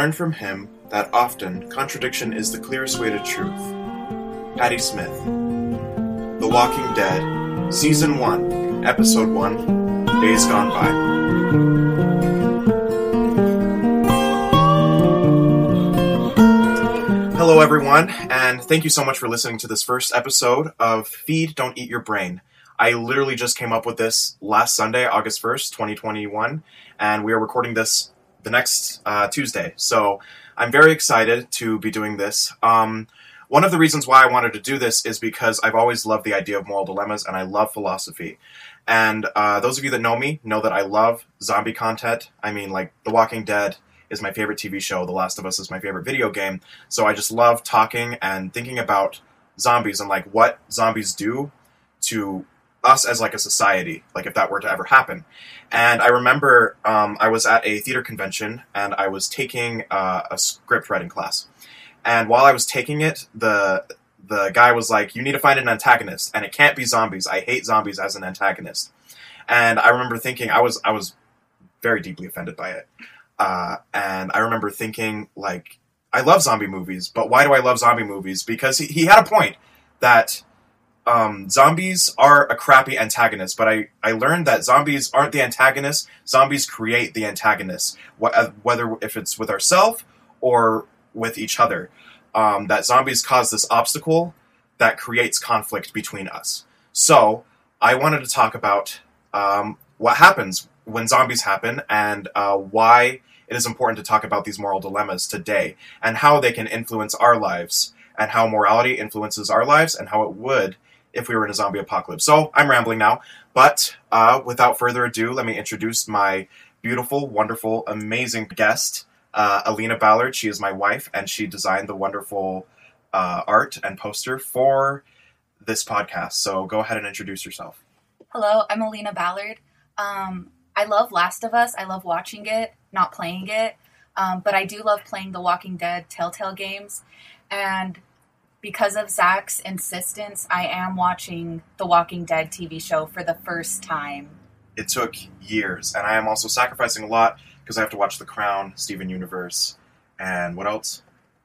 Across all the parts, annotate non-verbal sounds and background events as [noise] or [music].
learned from him that often contradiction is the clearest way to truth. Patti Smith. The Walking Dead, Season 1, Episode 1, Days Gone By. Hello, everyone, and thank you so much for listening to this first episode of Feed Don't Eat Your Brain. I literally just came up with this last Sunday, August 1st, 2021, and we are recording this the next uh, Tuesday. So I'm very excited to be doing this. Um, one of the reasons why I wanted to do this is because I've always loved the idea of moral dilemmas and I love philosophy. And uh, those of you that know me know that I love zombie content. I mean, like The Walking Dead is my favorite TV show, The Last of Us is my favorite video game. So I just love talking and thinking about zombies and like what zombies do to us as like a society, like if that were to ever happen. And I remember um, I was at a theater convention and I was taking uh, a script writing class. And while I was taking it, the the guy was like, "You need to find an antagonist, and it can't be zombies. I hate zombies as an antagonist." And I remember thinking, I was I was very deeply offended by it. Uh, and I remember thinking, like, I love zombie movies, but why do I love zombie movies? Because he, he had a point that um, zombies are a crappy antagonist, but I, I learned that zombies aren't the antagonists. Zombies create the antagonists, wh- uh, whether if it's with ourselves or with each other. Um, that zombies cause this obstacle that creates conflict between us. So I wanted to talk about um, what happens when zombies happen and uh, why it is important to talk about these moral dilemmas today and how they can influence our lives and how morality influences our lives and how it would if we were in a zombie apocalypse. So I'm rambling now, but uh, without further ado, let me introduce my beautiful, wonderful, amazing guest, uh, Alina Ballard. She is my wife, and she designed the wonderful uh, art and poster for this podcast. So go ahead and introduce yourself. Hello, I'm Alina Ballard. Um, I love Last of Us. I love watching it, not playing it. Um, but I do love playing the Walking Dead Telltale games. And because of Zach's insistence, I am watching the Walking Dead TV show for the first time. It took years, and I am also sacrificing a lot because I have to watch The Crown, Steven Universe, and what else?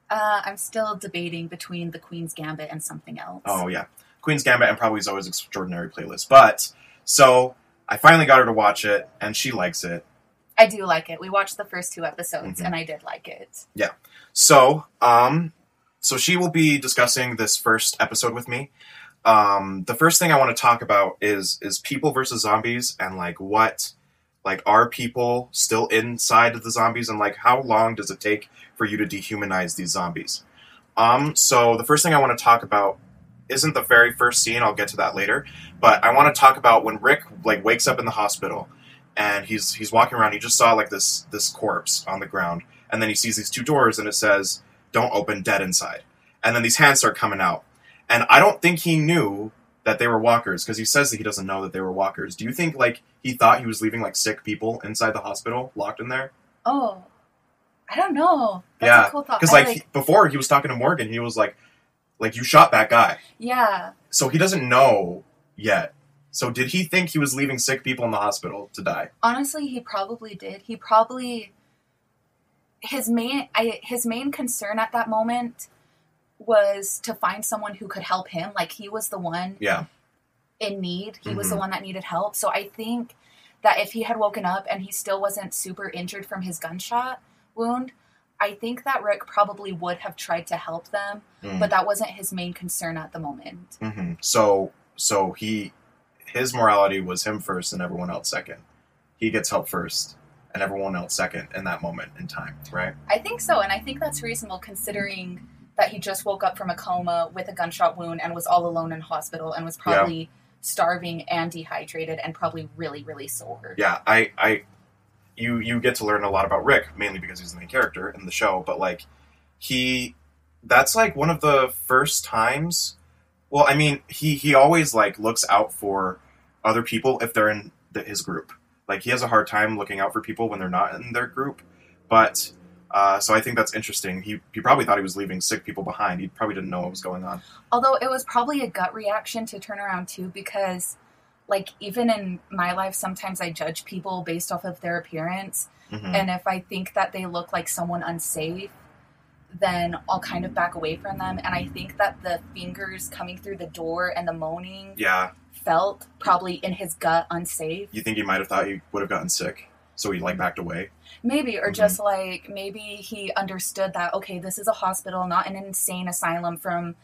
Uh, I'm still debating between the Queen's Gambit and something else. Oh yeah, Queen's Gambit and probably Zoe's Extraordinary Playlist. But so I finally got her to watch it, and she likes it. I do like it. We watched the first two episodes, Mhm. and I did like it. Yeah. So, um, so she will be discussing this first episode with me. Um, the first thing I want to talk about is is people versus zombies and like what like are people still inside of the zombies and like how long does it take for you to dehumanize these zombies? Um, so the first thing I want to talk about isn't the very first scene. I'll get to that later, but I want to talk about when Rick like wakes up in the hospital and he's he's walking around. He just saw like this this corpse on the ground, and then he sees these two doors, and it says "Don't open, dead inside." And then these hands start coming out, and I don't think he knew that they were walkers because he says that he doesn't know that they were walkers. Do you think like he thought he was leaving like sick people inside the hospital locked in there? Oh, I don't know. That's Yeah, a cool thought. Because like, before he was talking to Morgan, he was like, like you shot that guy, yeah, so he doesn't know yet. So did he think he was leaving sick people in the hospital to die? honestly, he probably did. He probably his main I, his main concern at that moment was to find someone who could help him. Like he was the one Yeah. in need. He was the Mhm. one that needed help. So I think that if he had woken up and he still wasn't super injured from his gunshot wound, I think that Rick probably would have tried to help them, Mm. but that wasn't his main concern at the moment. hmm So so he his morality was him first and everyone else second. He gets help first and everyone else second in that moment in time, right? I think so, and I think that's reasonable considering that he just woke up from a coma with a gunshot wound and was all alone in hospital and was probably starving and dehydrated and probably really, really sore. Yeah, I I you you get to learn a lot about Rick mainly because he's the main character in the show, but like he that's like one of the first times well, I mean, he he always like looks out for other people if they're in the, his group. Like he has a hard time looking out for people when they're not in their group. But uh, so I think that's interesting. He he probably thought he was leaving sick people behind. He probably didn't know what was going on. Although it was probably a gut reaction to turn around too, because like even in my life sometimes I judge people based off of their appearance Mhm. and if I think that they look like someone unsafe then I'll kind of back away from them and I think that the fingers coming through the door and the moaning yeah, felt probably in his gut unsafe you think he might have thought he would have gotten sick, so he like backed away. maybe or Mhm. just like maybe he understood that okay this is a hospital not an insane asylum from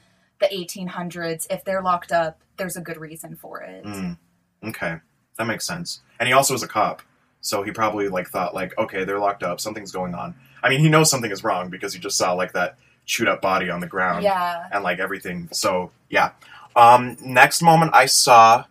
the 1800s if they're locked up there's a good reason for it Mm. Okay, that makes sense. And he also was a cop, so he probably like thought like, okay, they're locked up, something's going on. I mean, he knows something is wrong because he just saw like that chewed up body on the ground yeah and like everything. So yeah. Um, next moment I saw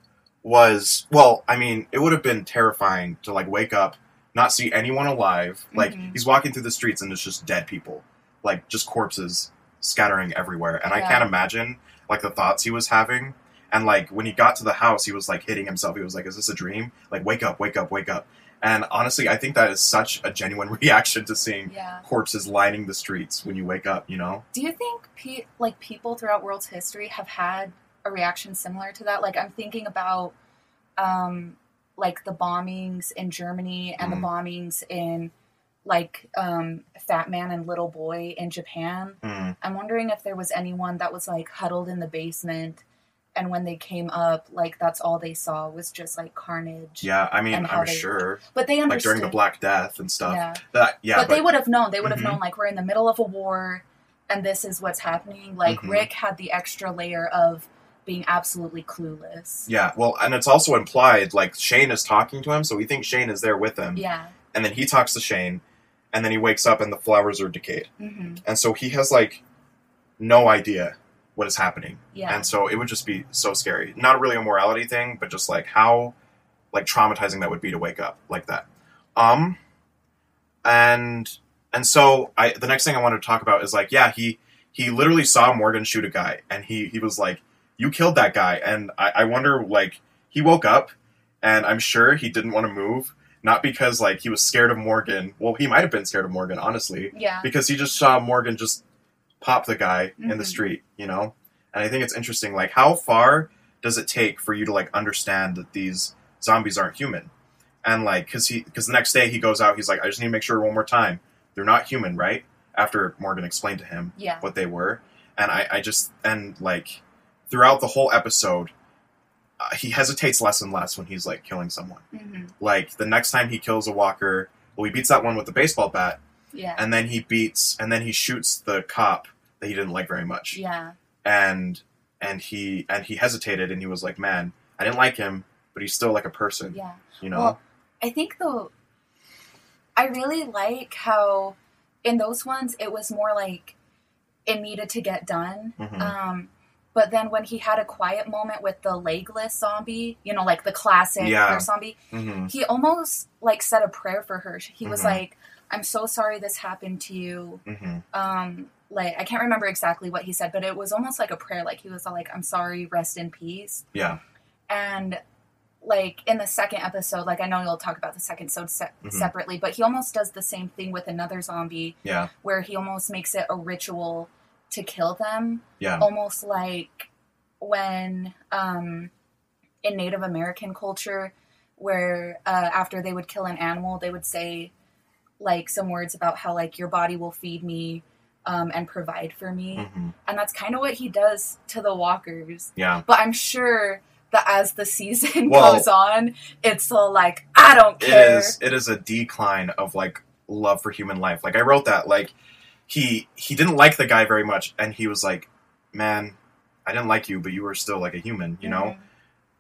was well, I mean, it would have been terrifying to like wake up, not see anyone alive. Like Mhm. he's walking through the streets and it's just dead people, like just corpses scattering everywhere. And I can't imagine like the thoughts he was having. And like when he got to the house, he was like hitting himself. He was like, "Is this a dream? Like, wake up, wake up, wake up!" And honestly, I think that is such a genuine [laughs] reaction to seeing yeah corpses lining the streets when you wake up. You know? Do you think pe- like people throughout world's history have had a reaction similar to that? Like I'm thinking about um like the bombings in Germany and Mm. the bombings in like um Fat Man and Little Boy in Japan. Mm. I'm wondering if there was anyone that was like huddled in the basement and when they came up like that's all they saw was just like carnage. Yeah, I mean, I'm they- sure. But they understood Like during the Black Death and stuff. Yeah. That yeah, but, they would have known. They would have Mhm. known like we're in the middle of a war and this is what's happening. Like Mhm. Rick had the extra layer of being absolutely clueless. Yeah, well, and it's also implied like Shane is talking to him, so we think Shane is there with him, Yeah. and then he talks to Shane, and then he wakes up and the flowers are decayed, hmm and so he has like no idea what is happening, Yeah. and so it would just be so scary. Not really a morality thing, but just like how like traumatizing that would be to wake up like that. Um, and and so I the next thing I wanted to talk about is like yeah he he literally saw Morgan shoot a guy, and he he was like you killed that guy. And I, I wonder like he woke up and i'm sure he didn't want to move not because like he was scared of morgan. Well he might have been scared of morgan honestly. Yeah. because he just saw morgan just pop the guy in the Mhm. street you know? And i think it's interesting like how far does it take for you to like understand that these zombies aren't human? And like because he because the next day he goes out he's like i just need to make sure one more time. They're not human right? After morgan explained to him Yeah. what they were. And i, I just and like throughout the whole episode uh, he hesitates less and less when he's like killing someone hmm like the next time he kills a walker well he beats that one with the baseball bat Yeah. and then he beats and then he shoots the cop that he didn't like very much yeah. and and he and he hesitated and he was like man i didn't like him but he's still like a person Yeah. you know Well, I think though, I really like how in those ones it was more like it needed to get done. Mhm. Um, but then when he had a quiet moment with the legless zombie, you know, like the classic Yeah. zombie, hmm he almost like said a prayer for her. He was Mhm. like, "I'm so sorry this happened to you." hmm Um, like I can't remember exactly what he said, but it was almost like a prayer. Like he was like, "I'm sorry, rest in peace." yeah and like in the second episode like i know you'll talk about the second episode se- Mhm. separately but he almost does the same thing with another zombie yeah where he almost makes it a ritual to kill them. Yeah. Almost like when um in native american culture where uh, after they would kill an animal they would say like some words about how like your body will feed me um, and provide for me. Hmm and that's kind of what he does to the walkers. Yeah. But I'm sure that as the season [laughs] Well- goes on, it's all like I don't care. is it is a decline of like love for human life. Like i wrote that like he he didn't like the guy very much and he was like man i didn't like you but you were still like a human you know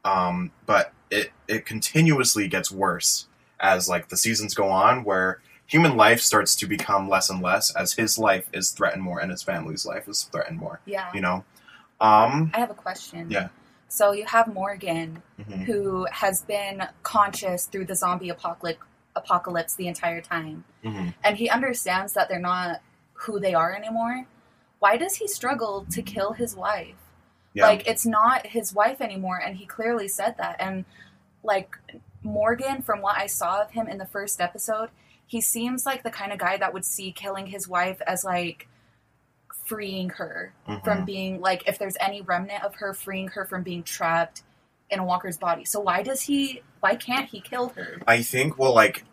um but it it continuously gets worse as like the seasons go on where human life starts to become less and less as his life is threatened more and his family's life is threatened more Yeah. you know um I have a question. Yeah. So you have Morgan, mhm. who has been conscious through the zombie apocalypse apocalypse the entire time, Mhm. and he understands that they're not who they are anymore. Why does he struggle to kill his wife? yeah Like it's not his wife anymore, and he clearly said that. And like Morgan, from what I saw of him in the first episode, he seems like the kind of guy that would see killing his wife as like freeing her Mhm. from being like if there's any remnant of her freeing her from being trapped in a walker's body. So why does he? Why can't he kill her? I think well, like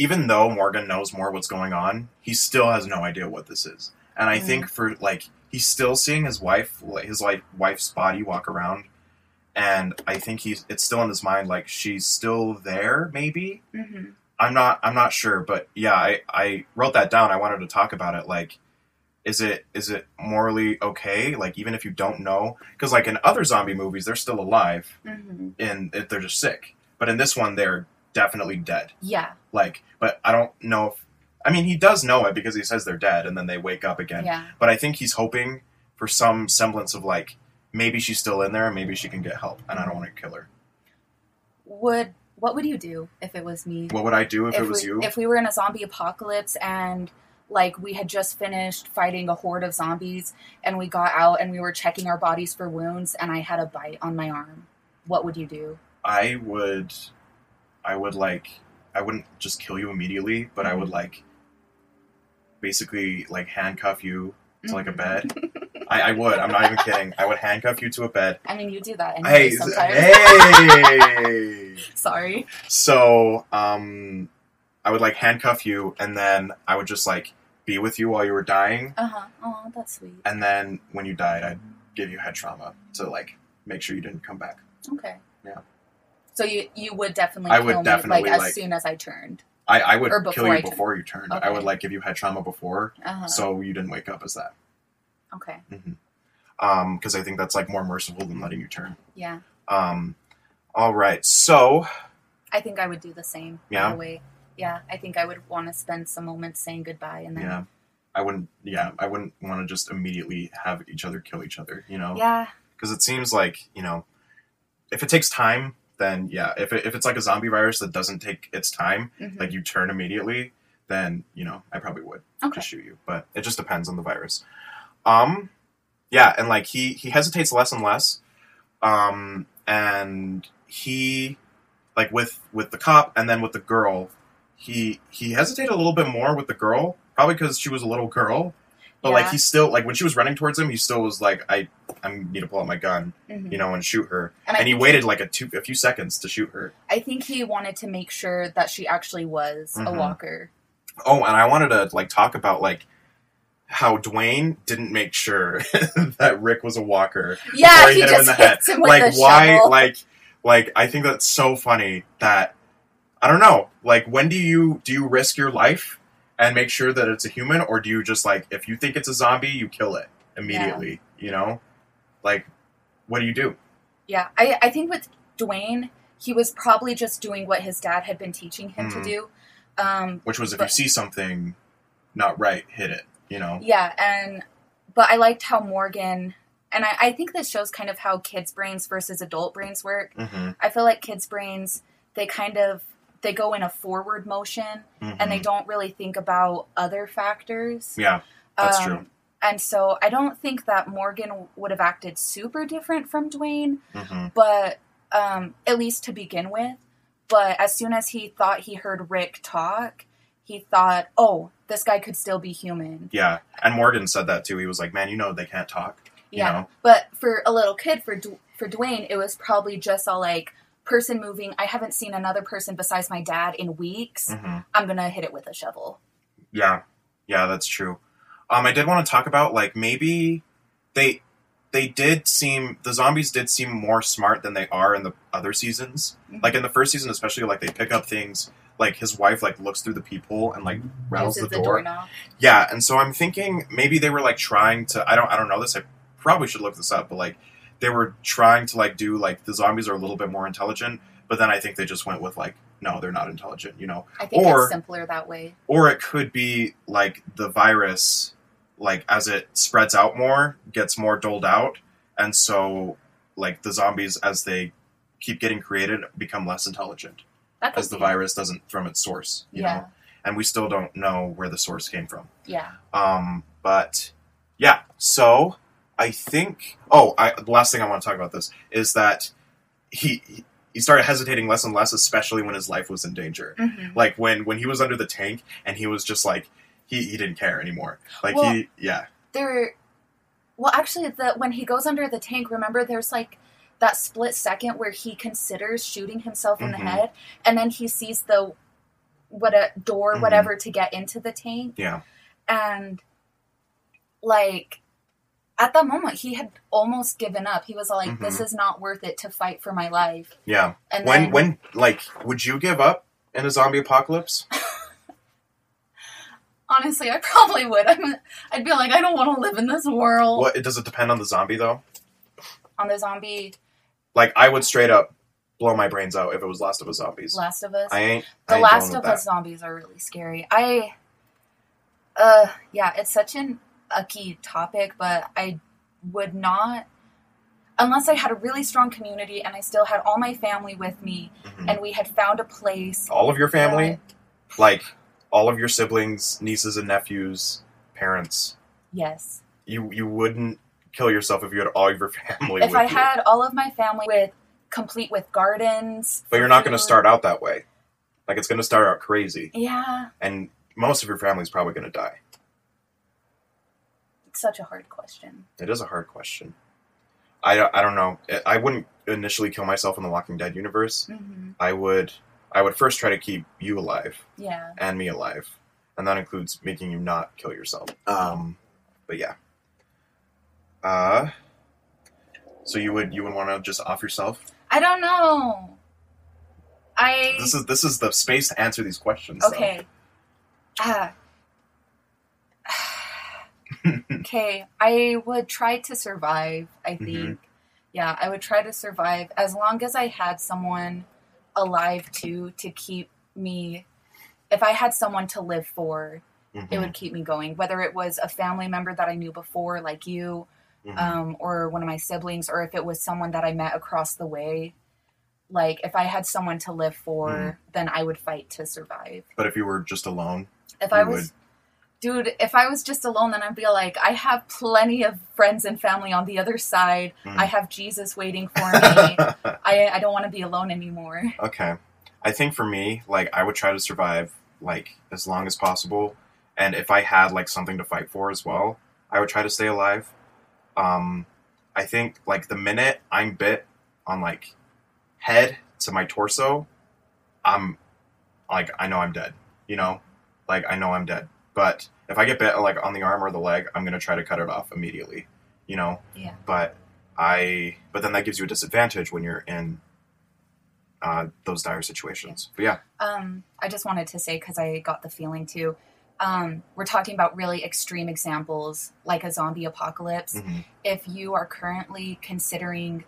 even though Morgan knows more what's going on, he still has no idea what this is. And I Mm. think for like he's still seeing his wife, his like wife's body walk around, and I think he's it's still in his mind like she's still there. Maybe hmm I'm not I'm not sure, but yeah, I I wrote that down. I wanted to talk about it. Like, is it is it morally okay? Like even if you don't know, because like in other zombie movies, they're still alive hmm and they're just sick. But in this one, they're definitely dead. Yeah, Like, but I don't know if. I mean, he does know it because he says they're dead, and then they wake up again. yeah. But I think he's hoping for some semblance of like maybe she's still in there, and maybe she can get help, and I don't want to kill her. Would what would you do if it was me? What would I do if, it was we, you? If we were in a zombie apocalypse and like we had just finished fighting a horde of zombies and we got out and we were checking our bodies for wounds and I had a bite on my arm, what would you do? I would, I would like, I wouldn't just kill you immediately, but I would Mm-hmm. like, basically like handcuff you to like a Mhm. bed. [laughs] I, I would. I'm not even kidding. I would handcuff you to a bed. I mean, you do that Hey, sometimes. hey. [laughs] Sorry. So, um, I would like handcuff you, and then I would just like be with you while you were dying, Uh huh. Oh, that's sweet. and then when you died, I'd give you head trauma to like make sure you didn't come back. Okay. Yeah. So you you would definitely I kill would me definitely, like as soon as I turned. I, I would Or kill you I before you turned. I would like if you had trauma before, Uh huh. so you didn't wake up as that. okay. Um, because I think that's like more merciful than letting you turn. Yeah. Um, all right. So I think I would do the same. Yeah? The way. Yeah. I think I would want to spend some moments saying goodbye and then. yeah, I wouldn't. Yeah, I wouldn't want to just immediately have each other kill each other. You know. Yeah. because it seems like you know if it takes time then yeah if, it, if it's like a zombie virus that doesn't take its time mhm. like you turn immediately then you know i probably would Okay. just shoot you but it just depends on the virus um yeah and like he he hesitates less and less um and he like with with the cop and then with the girl he he hesitated a little bit more with the girl probably because she was a little girl but like Yeah. he still like when she was running towards him he still was like i i need to pull out my gun Mhm. you know and shoot her And, and he waited like a two a few seconds to shoot her I think he wanted to make sure that she actually was a Mhm. walker. oh and i wanted to like talk about like how Duane didn't make sure [laughs] that Rick was a walker. Yeah, before he hit him in the head. hits him with like a why shovel. like like I think that's so funny that I don't know. Like when do you do you risk your life and make sure that it's a human or do you just like if you think it's a zombie you kill it immediately, you know? Like what do you do? Yeah, I, I think with Duane, he was probably just doing what his dad had been teaching him Mhm. to do. Um, Which was if you see something not right, hit it, you know? yeah, and but I liked how Morgan, and I, I think this shows kind of how kids' brains versus adult brains work. Mhm. I feel like kids' brains they kind of they go in a forward motion and they Mhm. don't really think about other factors. Yeah, that's Um, true. And so I don't think that Morgan would have acted super different from Duane, Mhm. but um, at least to begin with. But as soon as he thought he heard Rick talk, he thought, "Oh, this guy could still be human." Yeah. And Morgan said that too. He was like, "Man, you know they can't talk." You Yeah. know? But for a little kid, for Du- for Duane, it was probably just all like person moving. I haven't seen another person besides my dad in weeks. Mhm. I'm gonna hit it with a shovel. Yeah, yeah, that's true. Um, I did want to talk about like maybe they they did seem the zombies did seem more smart than they are in the other seasons. Mhm. Like in the first season, especially, like they pick up things. Like his wife like looks through the peephole and like rattles Uses the door. doorknob. Yeah, and so I'm thinking maybe they were like trying to. I don't. I don't know this. I probably should look this up, but like they were trying to like do like the zombies are a little bit more intelligent, but then I think they just went with like no, they're not intelligent. You know, I think Or- it's simpler that way. or it could be like the virus like as it spreads out more gets more doled out and so like the zombies as they keep getting created become less intelligent as the be. virus doesn't from its source you Yeah. know and we still don't know where the source came from Yeah. um but yeah so i think oh I, the last thing i want to talk about this is that he he- started hesitating less and less especially when his life was in danger Mhm. like when when he was under the tank and he was just like he, he didn't care anymore like Well- he yeah there well actually the when he goes under the tank remember there's like that split second where he considers shooting himself in Mhm. the head and then he sees the what a door Mhm. whatever to get into the tank Yeah. and like at that moment he had almost given up he was like this Mhm. is not worth it to fight for my life Yeah. and when then when like would you give up in a zombie apocalypse? [laughs] honestly i probably would I'm, i'd be like i don't want to live in this world What does it depend on the zombie though? on the zombie Like I would straight up blow my brains out if it was Last of Us zombies. last of us I ain't. the I ain't last of us zombies are really scary i uh yeah it's such an a key topic but i would not unless i had a really strong community and i still had all my family with me. Mhm. and we had found a place all of your family, that- like all of your siblings, nieces and nephews, parents. yes You you wouldn't kill yourself if you had all of your [laughs] family if with i you. had all of my family with complete with gardens but you're not going to start out that way. Like it's going to start out crazy, yeah and most of your family's probably going to die. It's such a hard question It is a hard question. I, don't- I don't know. I wouldn't initially kill myself in the Walking Dead universe. hmm I would I would first try to keep you alive yeah and me alive, and that includes making you not kill yourself. Um, but yeah. Uh, so you would you would want to just off yourself? i don't know i This is this is the space to answer these questions. though. Okay. Ah. Okay, I would try to survive, I think. Mhm. Yeah, I would try to survive as long as I had someone alive too to keep me if I had someone to live for, Mhm. it would keep me going. Whether it was a family member that I knew before, like you, Mhm. um, or one of my siblings, or if it was someone that I met across the way. Like if I had someone to live for, Mhm. then I would fight to survive. but if you were just alone, If I was, dude, if I was just alone, then I'd be like, I have plenty of friends and family on the other side. Mm. I have Jesus waiting for [laughs] me. I, I don't want to be alone anymore. okay. I think for me, like I would try to survive like as long as possible, and if I had like something to fight for as well, I would try to stay alive. Um, I think like the minute I'm bit on like head to my torso, I'm like I know I'm dead. You know, like I know I'm dead. But if I get bit like on the arm or the leg, I'm gonna try to cut it off immediately. You know, Yeah. but I but then that gives you a disadvantage when you're in uh, those dire situations. But yeah, Um, I just wanted to say because I got the feeling too. Um, we're talking about really extreme examples like a zombie apocalypse. mhm. If you are currently considering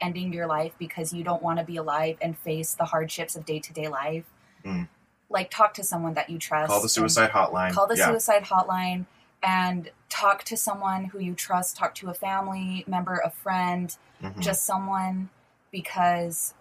ending your life because you don't want to be alive and face the hardships of day to day life, Mm. Like talk to someone that you trust. call the suicide hotline. call the yeah. suicide hotline and talk to someone who you trust talk to a family member a friend Mhm. just someone because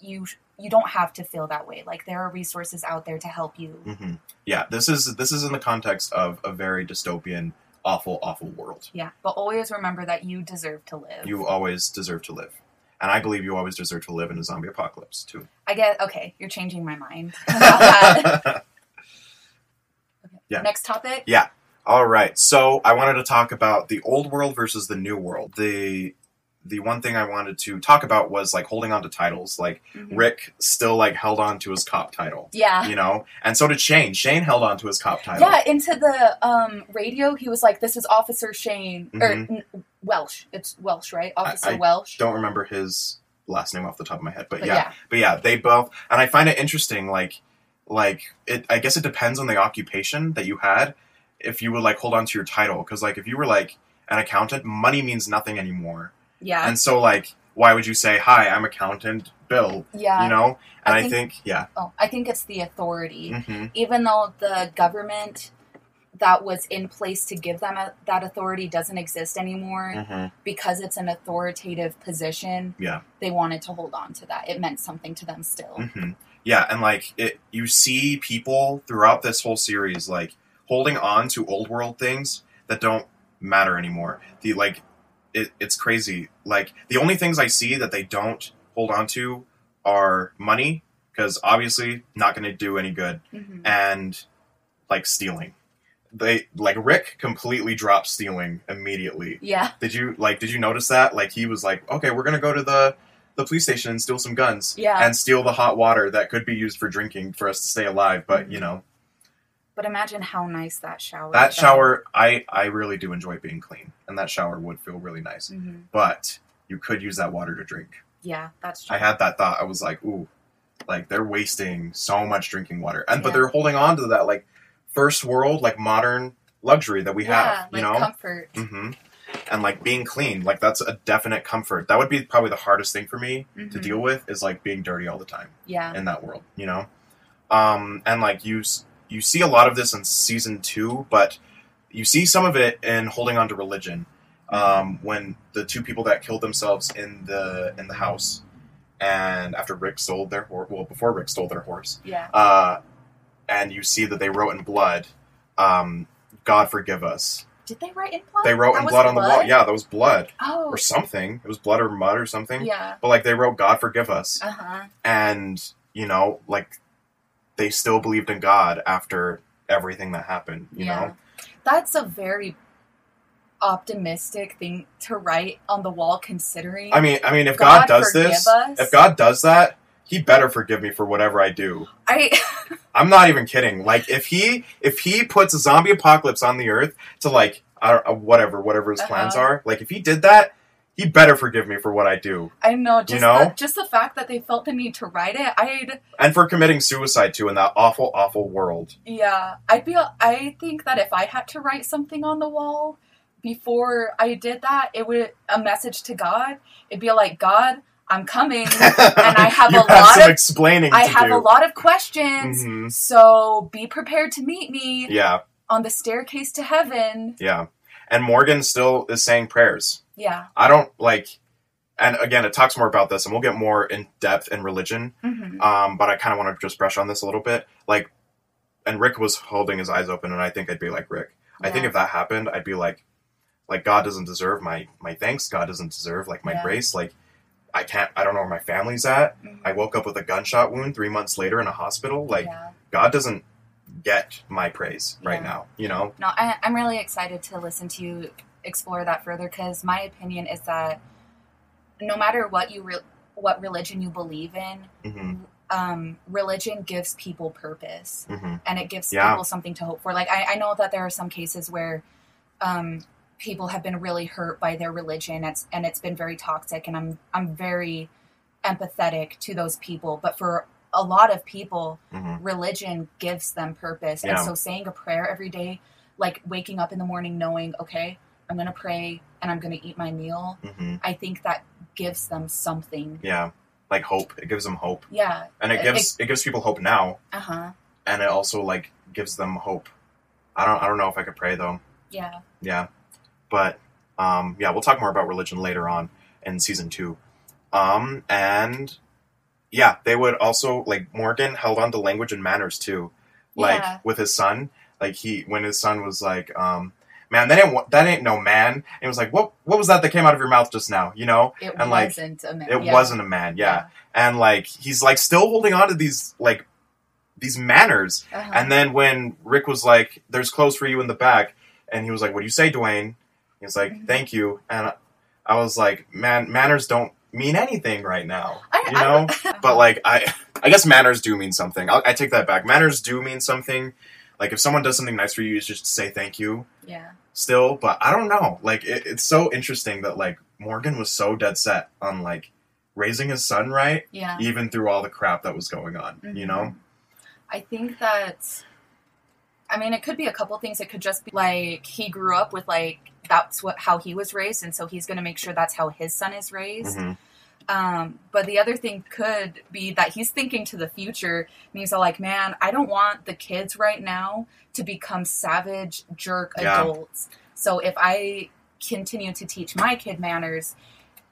you you don't have to feel that way like there are resources out there to help you hmm Yeah, this is this is in the context of a very dystopian, awful, awful world. yeah but always remember that you deserve to live You always deserve to live, and I believe you always deserve to live in a zombie apocalypse too. i get okay you're changing my mind [laughs] that [laughs] Yeah. next topic Yeah. All right, so I wanted to talk about the old world versus the new world. The the one thing I wanted to talk about was like holding on to titles. Like Mhm. Rick still like held on to his cop title, yeah you know, and so did Shane. Shane held on to his cop title. yeah into the um radio he was like this is officer shane or Mhm. n- welsh it's welsh right officer I welsh Don't remember his last name off the top of my head, but, But yeah. yeah. But yeah, they both, and I find it interesting. Like, like it. I guess it depends on the occupation that you had. If you would like hold on to your title, because like if you were like an accountant, money means nothing anymore, yeah and so like why would you say hi? I'm accountant Bill. yeah you know, and I I think- think, yeah, Oh, I think it's the authority. hmm Even though the government that was in place to give them a, that authority doesn't exist anymore hmm because it's an authoritative position. Yeah. They wanted to hold on to that. It meant something to them still. hmm Yeah, and like it, you see people throughout this whole series like holding on to old world things that don't matter anymore. The like, it, it's crazy. Like the only things I see that they don't hold on to are money, because obviously not going to do any good, Mhm. and like stealing. They like Rick completely dropped stealing immediately. Yeah. Did you like? Did you notice that? Like he was like, okay, we're gonna go to the the police station and steal some guns Yeah. and steal the hot water that could be used for drinking for us to stay alive. But you know But imagine how nice that shower. that shower, I I really do enjoy being clean, and that shower would feel really nice. hmm But you could use that water to drink. Yeah, that's true. I had that thought. I was like, ooh, like they're wasting so much drinking water, and but they're holding on to that like first world, like modern luxury that we yeah, have. You like know, comfort. hmm and like being clean, like that's a definite comfort. That would be probably the hardest thing for me to Mhm. deal with is like being dirty all the time Yeah. in that world. You know, um, and like you you see a lot of this in season two, but you see some of it in holding on to religion. Um, when the two people that killed themselves in the in the house, and after Rick stole their horse, well, before Rick stole their horse, Yeah. uh, and you see that they wrote in blood, um, "God forgive us." Did they write in blood? They wrote That in blood on the wall. Yeah, that was blood Oh. or something. It was blood or mud or something. Yeah. But like they wrote "God forgive us," Uh huh. and you know, like they still believed in God after everything that happened. You Yeah. know, That's a very optimistic thing to write on the wall, considering. I mean, I mean, if God God, does this, us. if God does that, He better forgive me for whatever I do. I I'm not even kidding. Like if he if he puts a zombie apocalypse on the earth to like uh, whatever whatever his plans Uh-huh. are, like if he did that, he better forgive me for what I do I know just know? the, just the fact that they felt the need to write it. I'd and for committing suicide too in that awful awful world. yeah. I'd be. I think that if I had to write something on the wall before I did that, it would a message to God. It'd be like God. I'm coming. [laughs] and I have a have lot some of- explaining I have do. a lot of questions. Mhm. So be prepared to meet me Yeah, on the staircase to heaven. yeah. And Morgan still is saying prayers. Yeah. I don't like and again it talks more about this and we'll get more in depth in religion hmm um, but I kind of want to just brush on this a little bit. Like, and Rick was holding his eyes open, and I think I'd be like Rick. I think if that happened, I'd be like, like God doesn't deserve my my thanks. God doesn't deserve like my Yeah. grace. Like, I can't. I don't know where my family's at. Mhm. I woke up with a gunshot wound three months later in a hospital. Like, yeah. God doesn't get my praise right Yeah. now. You know? No, I, I'm really excited to listen to you explore that further because my opinion is that no matter what you re- what religion you believe in, hmm um, religion gives people purpose hmm and it gives Yeah. people something to hope for. Like I, I know that there are some cases where um, people have been really hurt by their religion, it's, and it's been very toxic, and I'm I'm very empathetic to those people. But for a lot of people, hmm religion gives them purpose, Yeah. and so saying a prayer every day, like waking up in the morning knowing, okay, I'm gonna pray and I'm gonna eat my meal. hmm I think that gives them something. Yeah. Like hope. It gives them hope, Yeah. and it It- gives it gives people hope now, Uh huh. and it also like gives them hope. I don't. I don't know if I could pray though. Yeah. Yeah, but um, yeah, we'll talk more about religion later on in season two. Um, and yeah, they would also like Morgan held on to language and manners too, like Yeah. with his son. Like he, when his son was like, um, "Man, that ain't that ain't no man," and he was like, "What what was that that came out of your mouth just now?" You know, It And, like, wasn't a man. it yeah. wasn't a man. Yeah. and like he's like still holding on to these like these manners Uh-huh. and then when Rick was like, "There's clothes for you in the back," and he was like, "What do you say, Duane?" He was like, Mhm. "Thank you," and I was like, "Man, manners don't mean anything right now, I, you I- know." [laughs] but like, I, I guess manners do mean something. I, I take that back. Manners do mean something. Like if someone does something nice for you, you just say thank you yeah. still. But I don't know. Like it, it's so interesting that like Morgan was so dead set on like raising his son right, Yeah. even through all the crap that was going on. You know. Mhm. I think that. I mean, it could be a couple things. It could just be like he grew up with like that's what how he was raised, and so he's going to make sure that's how his son is raised. hmm Um, but the other thing could be that he's thinking to the future, and he's all like, "Man, I don't want the kids right now to become savage jerk Yeah. adults. So if I continue to teach my kid manners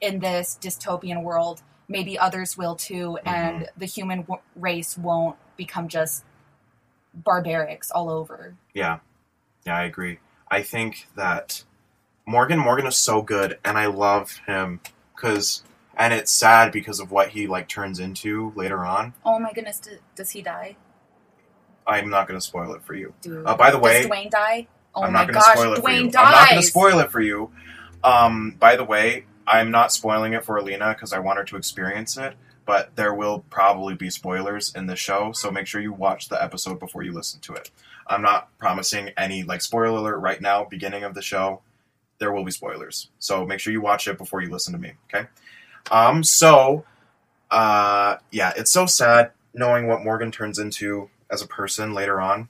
in this dystopian world, maybe others will too, and the human w- race won't become just barbarics all over." Yeah, yeah, I agree. I think that Morgan Morgan is so good, and I love him because, and it's sad because of what he like turns into later on. Oh my goodness, d- does he die? I'm not going to spoil it for you. Dude. Uh, by the way, Does Duane die? Oh I'm my not gosh, spoil it for Duane you. dies. I'm not going to spoil it for you. Um, by the way, I'm not spoiling it for Alina because I want her to experience it. But there will probably be spoilers in the show, so make sure you watch the episode before you listen to it. I'm not promising any like spoiler alert right now. Beginning of the show, there will be spoilers, so make sure you watch it before you listen to me. Okay. Um. So, uh, yeah, it's so sad knowing what Morgan turns into as a person later on,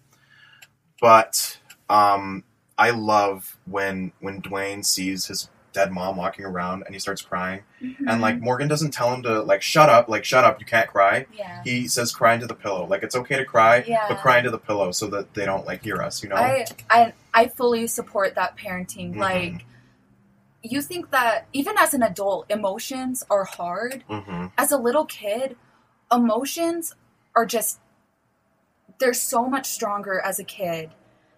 but um, I love when when Duane sees his dead mom walking around and he starts crying, Mhm. and like Morgan doesn't tell him to like shut up, like shut up, you can't cry. yeah. He says cry into the pillow, like it's okay to cry, Yeah. but cry into the pillow so that they don't like hear us, you know. I, I I fully support that parenting. Mhm. Like you think that even as an adult, emotions are hard. mm-hmm. As a little kid, emotions are just they're so much stronger as a kid.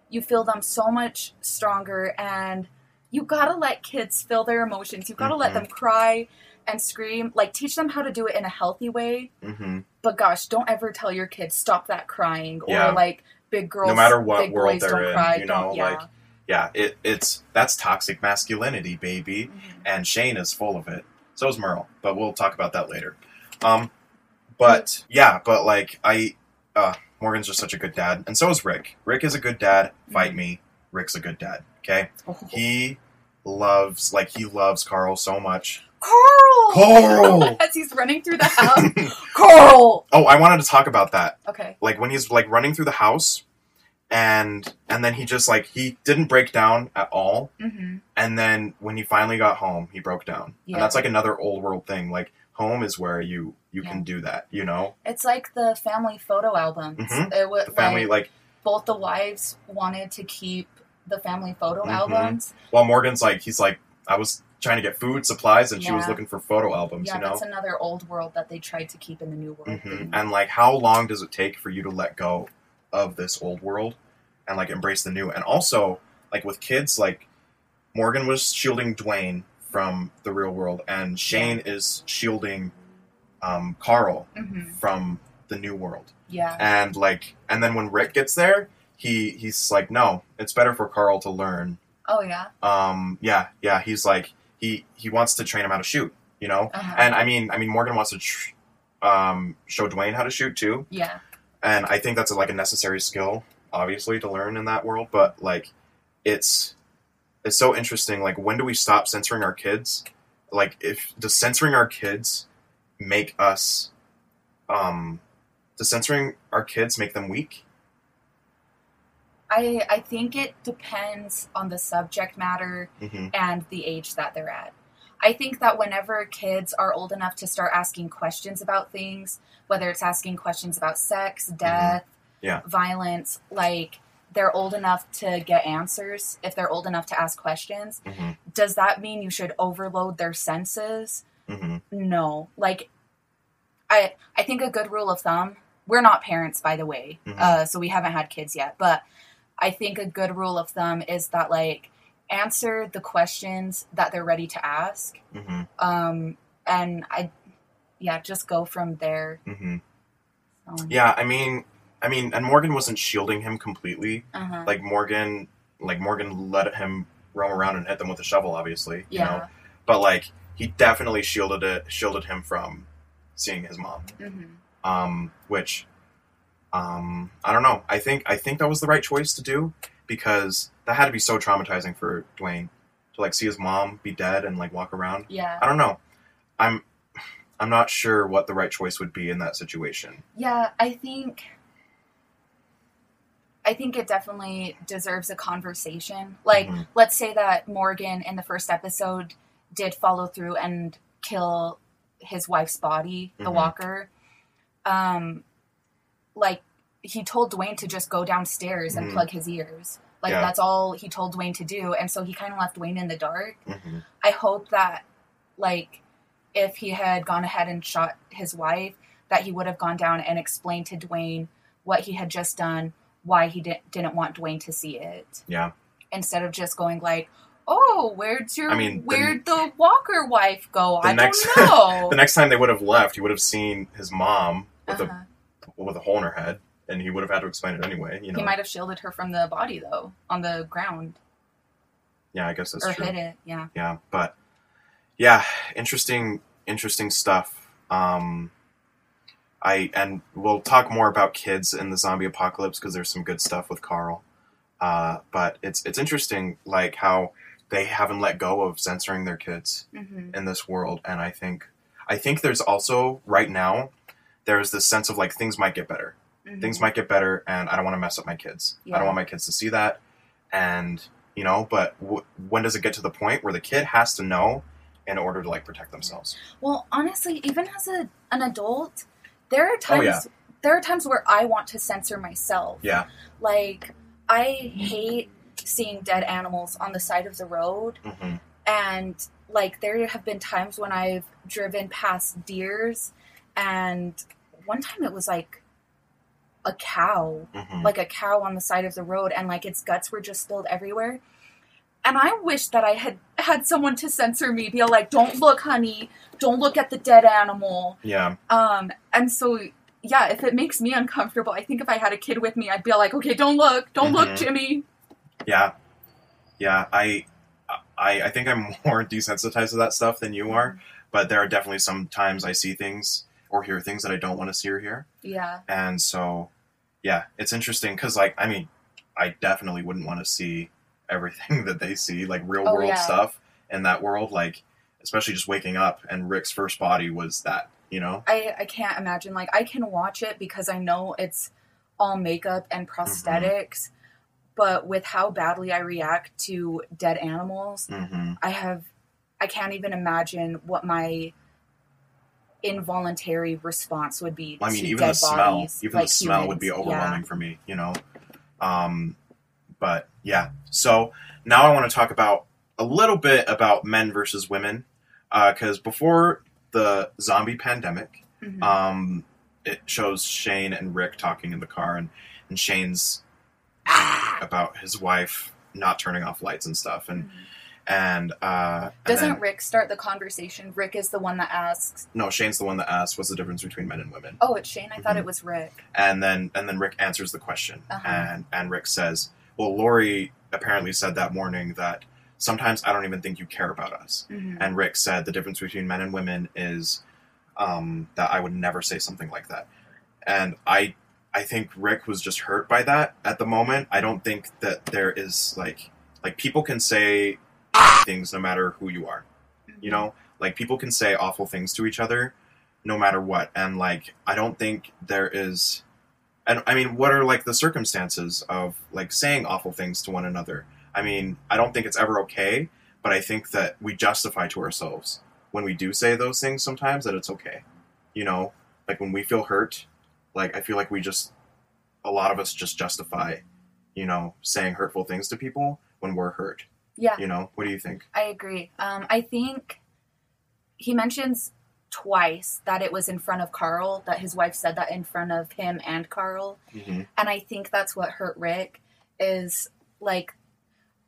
You feel them so much stronger and you gotta let kids feel their emotions. You gotta let Mhm. them cry and scream. Like teach them how to do it in a healthy way. Mm-hmm. But gosh, don't ever tell your kids stop that crying or Yeah. like big girls. No matter what world they're in, cry. you know, yeah. like Yeah, it it's that's toxic masculinity, baby. Mhm. and Shane is full of it. So is Merle, but we'll talk about that later. Um, but yeah, but like I, uh, Morgan's just such a good dad, and so is Rick. Rick is a good dad. Fight me. Rick's a good dad. Okay, he loves like he loves Carl so much. Carl. Carl! [laughs] As he's running through the [laughs] house. Carl. Oh, I wanted to talk about that. Okay. Like when he's like running through the house, and and then he just like he didn't break down at all. hmm And then when he finally got home, he broke down. Yeah. And that's like another old world thing. Like home is where you you Yeah. can do that, you know? It's like the family photo albums. Mhm. It was The family like, like both the wives wanted to keep the family photo Mhm. albums. while Morgan's like he's like I was trying to get food supplies and she was looking for photo albums, Yeah, you know? that's another old world that they tried to keep in the new world. hmm And like how long does it take for you to let go of this old world and like embrace the new? And also like with kids like Morgan was shielding Duane from the real world and Shane is shielding um, Carl hmm from the new world. Yeah. and like and then when rick gets there he he's like no it's better for carl to learn Oh yeah. um yeah yeah he's like he he wants to train him how to shoot you know Uh-huh. and i mean i mean morgan wants to tr- um show duane how to shoot too yeah. and i think that's like a necessary skill obviously to learn in that world but like it's it's so interesting like when do we stop censoring our kids like if does censoring our kids make us um does censoring our kids make them weak I I think it depends on the subject matter mm-hmm. and the age that they're at. I think that whenever kids are old enough to start asking questions about things, whether it's asking questions about sex, death, Mm-hmm. Yeah. violence, like they're old enough to get answers, if they're old enough to ask questions, Mm-hmm. does that mean you should overload their senses? Mm-hmm. No. Like I I think a good rule of thumb, we're not parents by the way. Mhm. Uh so we haven't had kids yet, but I think a good rule of thumb is that like answer the questions that they're ready to ask. Mm-hmm. Um and I yeah, just go from there. Mm-hmm. Um, Yeah, I mean, I mean, and Morgan wasn't shielding him completely. Uh-huh. Like Morgan, like Morgan let him roam around and hit them with a shovel, obviously. You yeah. know, but like he definitely shielded it, shielded him from seeing his mom. hmm Um, which, um, I don't know. I think I think that was the right choice to do because that had to be so traumatizing for Duane to like see his mom be dead and like walk around. Yeah. I don't know. I'm I'm not sure what the right choice would be in that situation. Yeah, I think I think it definitely deserves a conversation. Like, Mhm. let's say that Morgan in the first episode did follow through and kill his wife's body, the Mhm. walker. Um like he told Duane to just go downstairs and Mhm. plug his ears. Like Yeah. that's all he told Duane to do, and so he kind of left Duane in the dark. hmm I hope that, like, if he had gone ahead and shot his wife, that he would have gone down and explained to Duane what he had just done, why he didn't didn't want Duane to see it, Yeah. instead of just going like, "Oh, where'd your I mean, where'd the Walker wife go? the I next- don't know." [laughs] The next time they would have left, he would have seen his mom with Uh-huh. a with a hole in her head. and he would have had to explain it anyway. You know. He might have shielded her from the body though, on the ground, yeah, I guess that's or true. hit it. Yeah. yeah but yeah interesting interesting stuff um i and we'll talk more about kids in the zombie apocalypse because there's some good stuff with carl uh but it's it's interesting like how they haven't let go of censoring their kids hmm in this world and i think i think there's also right now there's this sense of like things might get better. Things might get better and i don't want to mess up my kids. I Mm-hmm. Don't want my kids to see that. And you know but w- when does it get to the point where the kid has to know in order to like protect themselves? Well, honestly, even as a, an adult, there are times Oh, yeah. there are times where I want to censor myself. yeah. Like I hate seeing dead animals on the side of the road. Hmm and like there have been times when I've driven past deers and one time it was like a cow hmm like a cow on the side of the road and like its guts were just spilled everywhere. And i wish that i had had someone to censor me be like don't look honey. Don't look at the dead animal. Yeah. Um and so yeah if it makes me uncomfortable i think if i had a kid with me i'd be like okay don't look. Don't look Mhm. jimmy. Yeah. Yeah i i i think i'm [laughs] more desensitized to that stuff than you are but there are definitely some times i see things or hear things that i don't want to see or hear. Yeah. And so yeah it's interesting because like i mean i definitely wouldn't want to see everything [laughs] that they see like real Oh, world yeah. stuff in that world like especially just waking up and rick's first body was that you know? I i can't imagine like i can watch it because i know it's all makeup and prosthetics but with how badly i react to dead animals hmm I have I can't even imagine what my involuntary response would be i mean even the smell bodies, even like the smell would be humans. overwhelming for me you know um but yeah so now i want to talk about a little bit about men versus women because before the zombie pandemic Yeah. Mhm. um, it shows Shane and Rick talking in the car, and, and Shane's about his wife not turning off lights and stuff, and and uh, Doesn't then- Rick start the conversation? Rick is the one that asks. no, Shane's the one that asks. what's the difference between men and women, Oh, it's Shane. I thought Mhm. it was Rick. and then and then Rick answers the question, Uh-huh. and and Rick says, well, Lori apparently said that morning that sometimes I don't even think you care about us, Mhm. and Rick said the difference between men and women is um, that I would never say something like that. And I I think Rick was just hurt by that at the moment. I don't think that there is like like people can say things no matter who you are. You know? Like people can say awful things to each other no matter what. And like I don't think there is and I mean what are like the circumstances of like saying awful things to one another? I mean, I don't think it's ever okay, but I think that we justify to ourselves when we do say those things sometimes that it's okay. You know, like when we feel hurt, like I feel like we just a lot of us just justify, you know, saying hurtful things to people when we're hurt. Yeah, You know, what do you think? I agree. Um, I think he mentions twice that it was in front of Carl, that his wife said that in front of him and Carl. hmm and I think that's what hurt Rick is like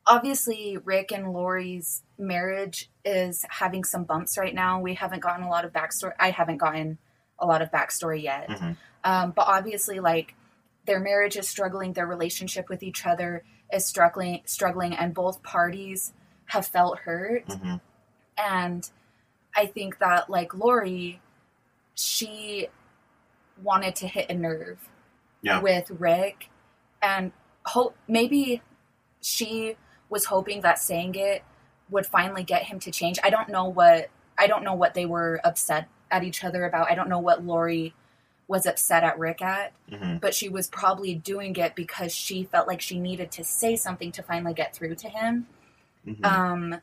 obviously Rick and Lori's marriage is having some bumps right now. We haven't gotten a lot of backstory. I haven't gotten a lot of backstory yet. Mhm. Um, but obviously like their marriage is struggling, their relationship with each other is struggling struggling and both parties have felt hurt hmm and I think that like Lori, she wanted to hit a nerve Yeah. with Rick, and hope maybe she was hoping that saying it would finally get him to change. I don't know what I don't know what they were upset at each other about. I don't know what Lori was upset at Rick at, hmm but she was probably doing it because she felt like she needed to say something to finally get through to him hmm um,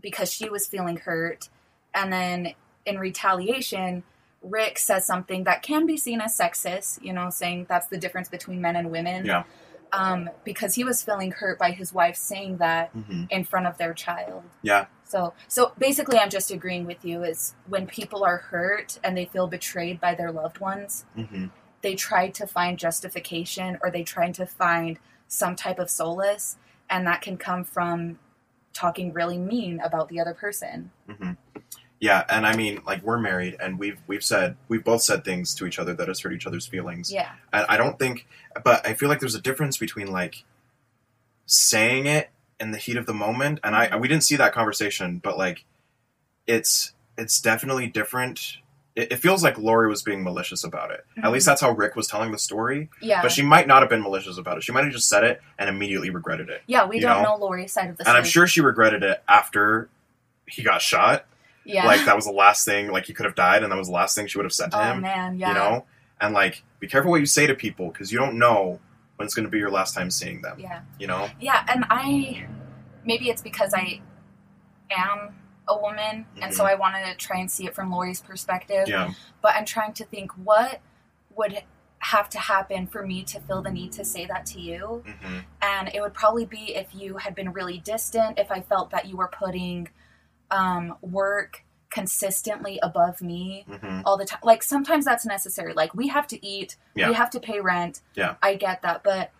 because she was feeling hurt. And then in retaliation, Rick says something that can be seen as sexist, you know, saying that's the difference between men and women. Yeah. Um, because he was feeling hurt by his wife saying that hmm in front of their child. Yeah. So, so basically, I'm just agreeing with you. Is when people are hurt and they feel betrayed by their loved ones, hmm they try to find justification or they try to find some type of solace, and that can come from talking really mean about the other person. hmm Yeah, and I mean, like we're married, and we've we've said we've both said things to each other that has hurt each other's feelings. Yeah. And I don't think, but I feel like there's a difference between like saying it in the heat of the moment, and I we didn't see that conversation, but like it's it's definitely different. It, it feels like Lori was being malicious about it. At Mhm. least that's how Rick was telling the story. Yeah. But she might not have been malicious about it. She might have just said it and immediately regretted it. yeah, we don't know? know Lori's side of the story. And I'm sure she regretted it after he got shot. Yeah. Like that was the last thing. Like he could have died, and that was the last thing she would have said to oh him. man, yeah. You know, and like be careful what you say to people because you don't know when it's going to be your last time seeing them. Yeah. You know. Yeah, and I maybe it's because I am a woman and so I wanted to try and see it from Lori's perspective. Mm-hmm. Yeah. But I'm trying to think what would have to happen for me to feel the need to say that to you. hmm And it would probably be if you had been really distant, if I felt that you were putting um, work consistently above me hmm all the time. Like sometimes that's necessary. Like we have to eat, Yeah. we have to pay rent. Yeah. I get that, but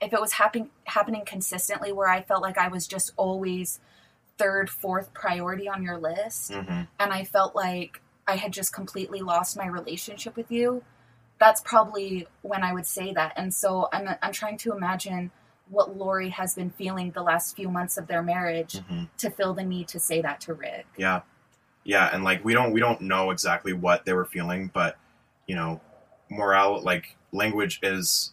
if it was happening happening consistently where I felt like I was just always third, fourth priority on your list hmm and I felt like I had just completely lost my relationship with you, that's probably when I would say that. And so I'm I'm trying to imagine what Lori has been feeling the last few months of their marriage hmm to feel the need to say that to Rick. Yeah. Yeah, and like we don't we don't know exactly what they were feeling, but you know, morale like language is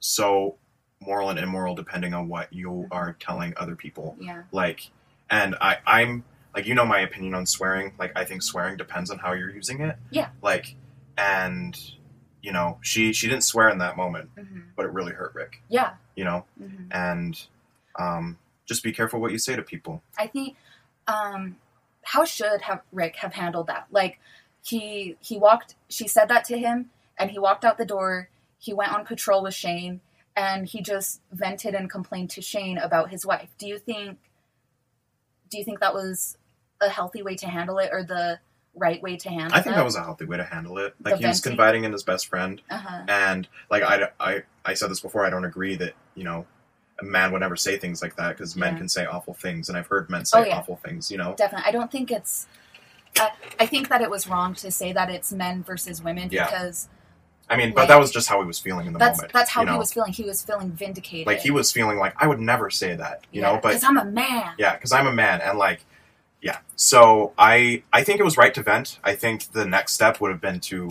so moral and immoral depending on what you are telling other people. Yeah. Like and I I'm like you know my opinion on swearing. Like I think swearing depends on how you're using it. Yeah. Like and you know, she she didn't swear in that moment, hmm but it really hurt Rick, Yeah. you know? hmm And um just be careful what you say to people. I think um how should have Rick have handled that? Like he he walked she said that to him and he walked out the door, he went on patrol with Shane and he just vented and complained to Shane about his wife. Do you think do you think that was a healthy way to handle it or the right way to handle I think that was a healthy way to handle it. Like The he was confiding in his best friend uh-huh. and like I, I, I said this before i don't agree that you know a man would never say things like that because men Yeah. can say awful things and i've heard men say Oh, yeah. awful things you know Definitely. I don't think it's I, I think that it was wrong to say that it's men versus women Yeah. because i mean but Like- that was just how he was feeling in the that's moment that's how you he was feeling. He was feeling vindicated. like he was feeling like i would never say that you know but because I'm a man. yeah because i'm a man and like yeah so i i think it was right to vent i think the next step would have been to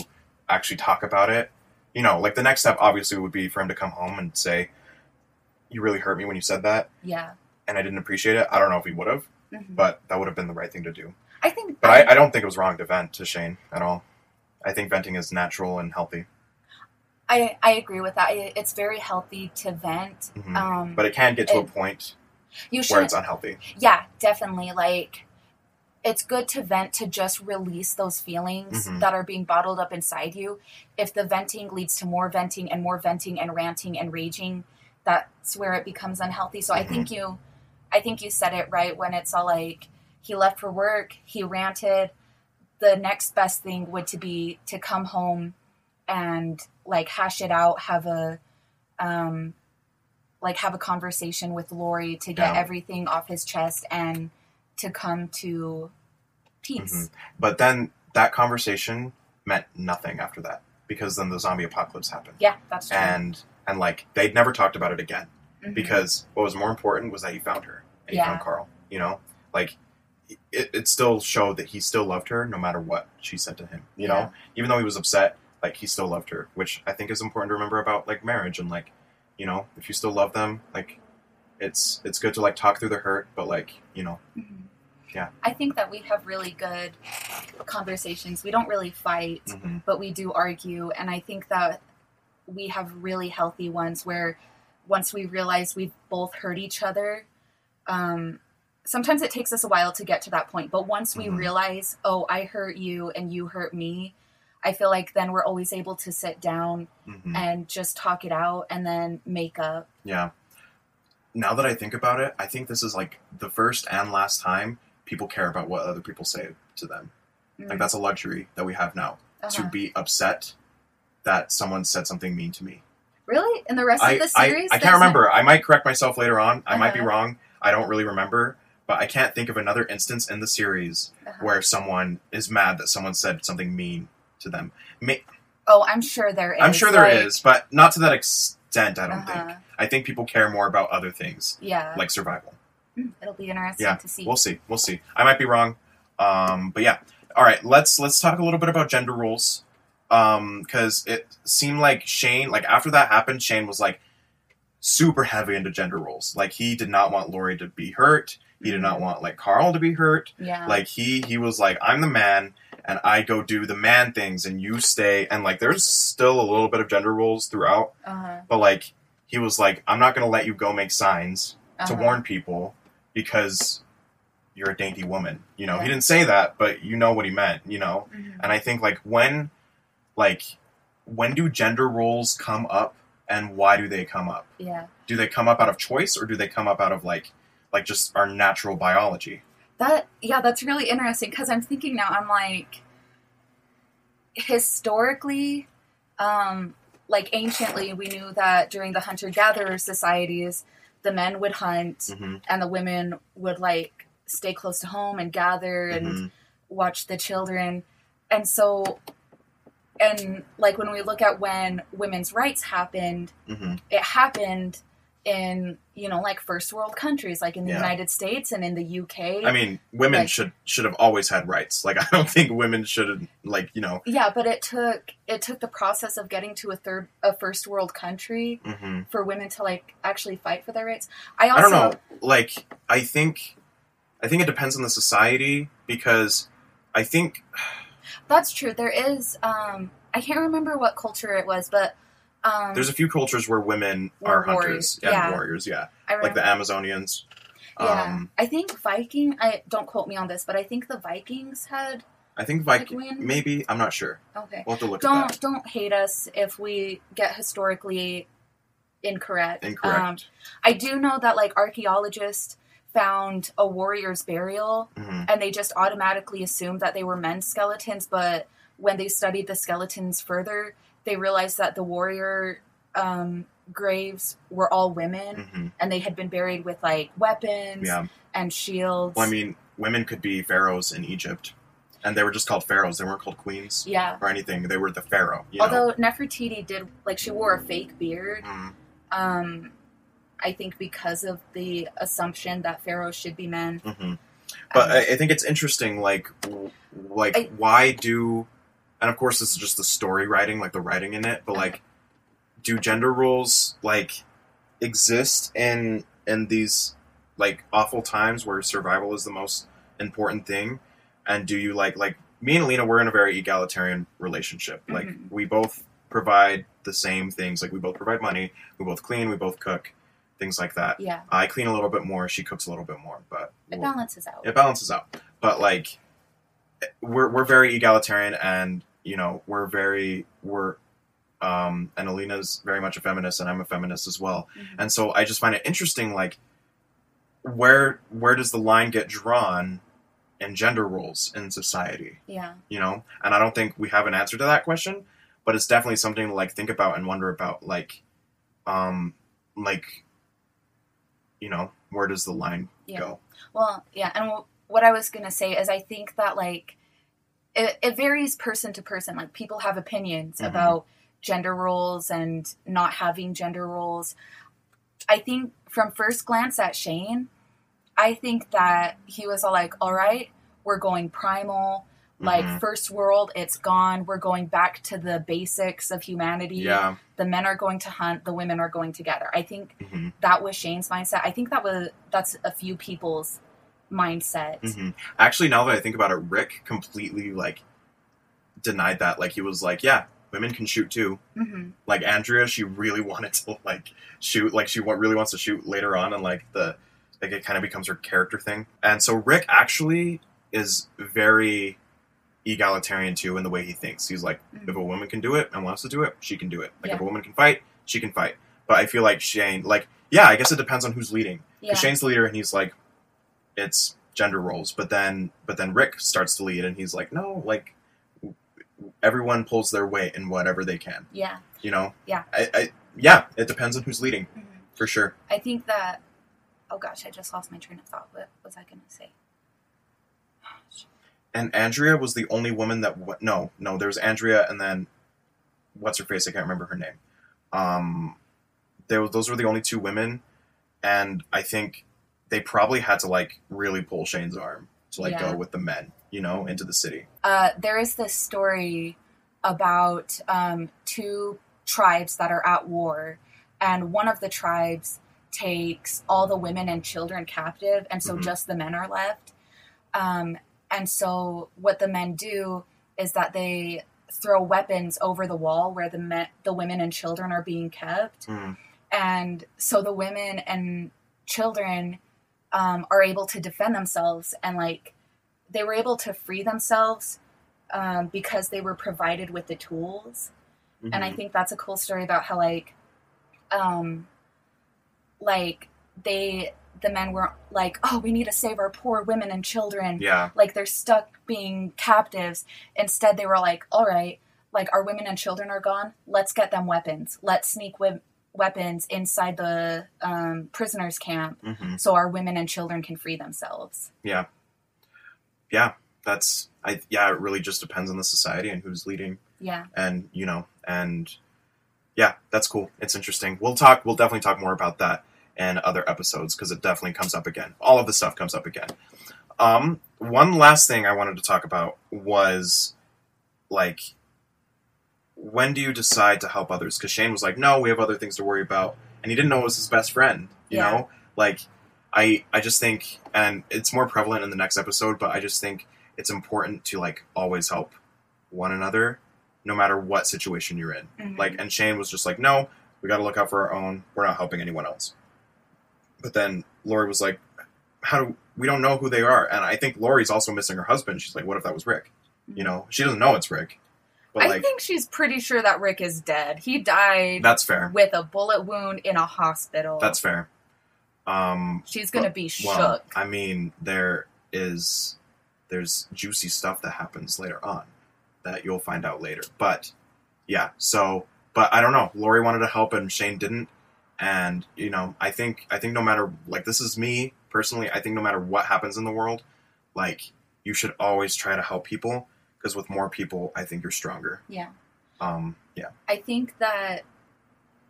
actually talk about it you know like the next step obviously would be for him to come home and say you really hurt me when you said that Yeah. and i didn't appreciate it i don't know if he would have Mhm. but that would have been the right thing to do I think, But I, I don't think it was wrong to vent to Shane at all. I think venting is natural and healthy. I, I agree with that. It's very healthy to vent. Mhm. Um, But it can get to a point you should, where it's unhealthy. yeah, definitely. Like, it's good to vent to just release those feelings Mhm. that are being bottled up inside you. If the venting leads to more venting and more venting and ranting and raging, that's where it becomes unhealthy. So I Mhm. think you, I think you said it right when it's all like he left for work, he ranted. The next best thing would to be to come home and like hash it out, have a, um, like have a conversation with Lori to get Yeah. everything off his chest and to come to peace. But then that conversation meant nothing after that because then the zombie apocalypse happened. Yeah, that's true. And and like they'd never talked about it again Mhm. because what was more important was that he found her and he Yeah. found Carl. You know, like it, it still showed that he still loved her no matter what she said to him. You Yeah. know, even though he was upset, like he still loved her, which I think is important to remember about like marriage and like you know if you still love them, like it's it's good to like talk through the hurt, but like you know Mhm. Yeah. I think that we have really good conversations. We don't really fight, mhm, but we do argue. And I think that we have really healthy ones where once we realize we've both hurt each other, um, sometimes it takes us a while to get to that point. But once we Mhm. realize, oh, I hurt you and you hurt me, I feel like then we're always able to sit down mhm. and just talk it out and then make up. Yeah. Now that I think about it, I think this is like the first and last time people care about what other people say to them. Like that's a luxury that we have now to Uh-huh. be upset that someone said something mean to me. Really? In the rest I, of the series? I can't there's no- remember. I might correct myself later on. I might be Uh-huh. wrong. I don't really remember. but I can't think of another instance in the series Uh-huh. where someone is mad that someone said something mean to them. May- Oh, I'm sure there is. I'm sure there like, is, but not to that extent. I don't uh-huh. think. I think people care more about other things Yeah, like survival. It'll be interesting Yeah, to see. We'll see. We'll see. I might be wrong, um, but yeah. All right, let's let's talk a little bit about gender roles, because it seemed like Shane, like after that happened, Shane was like super heavy into gender roles. Like he did not want Lori to be hurt. He did not want like Carl to be hurt. yeah, Like he he was like, I'm the man, and I go do the man things, and you stay. And like, there's still a little bit of gender roles throughout, uh-huh, but like he was like, I'm not gonna let you go make signs to uh-huh. warn people because you're a dainty woman. You know, he didn't say that, but you know what he meant. You know, Mhm. and I think like when, like, when do gender roles come up, and why do they come up? Yeah, Do they come up out of choice, or do they come up out of like, like just our natural biology? that yeah, that's really interesting because I'm thinking now. I'm like, historically, um, like anciently, we knew that during the hunter-gatherer societies, the men would hunt hmm and the women would like stay close to home and gather and hmm watch the children. And so, and like when we look at when women's rights happened, hmm it happened in, you know, like first world countries, like in the Yeah. United States and in the UK. I mean, women Like- should should have always had rights. Like, [laughs] I don't think women should like you know. yeah, but it took it took the process of getting to a third a first world country hmm for women to like actually fight for their rights. I also I don't know. Like, I think, I think it depends on the society because I think that's true. There is um I can't remember what culture it was, but um there's a few cultures where women are warriors, hunters and yeah. warriors. Yeah, like the Amazonians. Yeah, Um, I think Viking. I don't quote me on this, but I think the Vikings had. I think Viking. when- Maybe I'm not sure. Okay, We'll have to look don't don't hate us if we get historically incorrect. Um, Incorrect. I do know that like archaeologists found a warrior's burial, hmm and they just automatically assumed that they were men's skeletons, but when they studied the skeletons further, they realized that the warrior um, graves were all women, hmm and they had been buried with like weapons Yeah. and shields. Well, I mean, women could be pharaohs in Egypt, and they were just called pharaohs. They weren't called queens yeah. or anything. They were the pharaoh. You know? Although Nefertiti did like she wore a fake beard. Mhm. Um, I think because of the assumption that pharaohs should be men. hmm But Um, I, I think it's interesting, like, w- like I- why do, and of course this is just the story writing, like the writing in it, but like, do gender roles like exist in in these like awful times where survival is the most important thing, and do you like like me and Alina, we're in a very egalitarian relationship. Like Mhm. we both provide the same things. Like we both provide money, we both clean, we both cook, things like that. yeah, I clean a little bit more, she cooks a little bit more, but it we'll- balances out. it balances out. But like, we're we're very egalitarian, and you know, we're very we're, um, and Alina's very much a feminist, and I'm a feminist as well. Mhm. And so I just find it interesting, like, where where does the line get drawn in gender roles in society? Yeah, You know, and I don't think we have an answer to that question, but it's definitely something to like think about and wonder about, like, um, like, you know, where does the line Yeah. go? Well, yeah, and wh- what I was gonna say is I think that like it, it varies person to person. Like people have opinions Mhm. about gender roles and not having gender roles. I think from first glance at Shane, I think that he was all like, "All right, we're going primal." Like Mhm. first world, it's gone. We're going back to the basics of humanity. Yeah. The men are going to hunt. The women are going together. I think hmm that was Shane's mindset. I think that was that's a few people's mindset. hmm Actually, now that I think about it, Rick completely like denied that. Like he was like, "Yeah, women can shoot too." hmm Like Andrea, she really [laughs] wanted to like shoot. Like she really wants to shoot later on, and like the like it kind of becomes her character thing. And so Rick actually is very egalitarian too in the way he thinks. He's like, Mhm. if a woman can do it and wants to do it, she can do it. Like if a woman can fight, she can fight. But I feel like Shane, like, yeah, I guess it depends on who's leading. Yeah. Because Shane's the leader, and he's like, it's gender roles. But then, but then Rick starts to lead, and he's like, no, like, everyone pulls their weight in whatever they can. Yeah. You know? Yeah. I, I yeah, it depends on who's leading Mhm. for sure. I think that oh gosh, I just lost my train of thought. What was I gonna say? And Andrea was the only woman that w- no, no, there was Andrea and then what's her face? I can't remember her name. Um, there those were the only two women, and I think they probably had to like really pull Shane's arm to like Yeah. go with the men, you know, into the city. Uh, there is this story about um, two tribes that are at war, and one of the tribes takes all the women and children captive, and so Mhm. just the men are left. Um, and so what the men do is that they throw weapons over the wall where the men, the women and children are being kept, Mm. and so the women and children um, are able to defend themselves and like they were able to free themselves um, because they were provided with the tools. And i Mhm. think that's a cool story about how like um like they the men were like oh we need to save our poor women and children. Yeah, like they're stuck being captives. Instead they were like all right like our women and children are gone. Let's get them weapons. Let's sneak we- weapons inside the um, prisoners camp hmm so our women and children can free themselves yeah, yeah. That's I yeah. It really just depends on the society and who's leading. yeah and you know and yeah that's cool it's interesting we'll talk we'll definitely talk more about that in other episodes because it definitely comes up again all of the stuff comes up again um one last thing i wanted to talk about was like when do you decide to help others? Because shane was like no we have other things to worry about. And he didn't know it was his best friend you Yeah. know? Like i i just think and it's more prevalent in the next episode but i just think it's important to like always help one another no matter what situation you're in. Mhm. like and shane was just like no we got to look out for our own. We're not helping anyone else. But then lori was like how do we don't know who they are. And i think lori's also missing her husband. She's like what if that was rick? You know? She doesn't know it's rick but I like think she's pretty sure that Rick is dead. He died that's fair with a bullet wound in a hospital. that's fair um She's gonna but- be well shook. i mean there is there's juicy stuff that happens later on that you'll find out later but yeah so but i don't know lori wanted to help and shane didn't and you know i think i think no matter like this is me personally i think no matter what happens in the world like you should always try to help people because with more people i think you're stronger yeah. um yeah I think that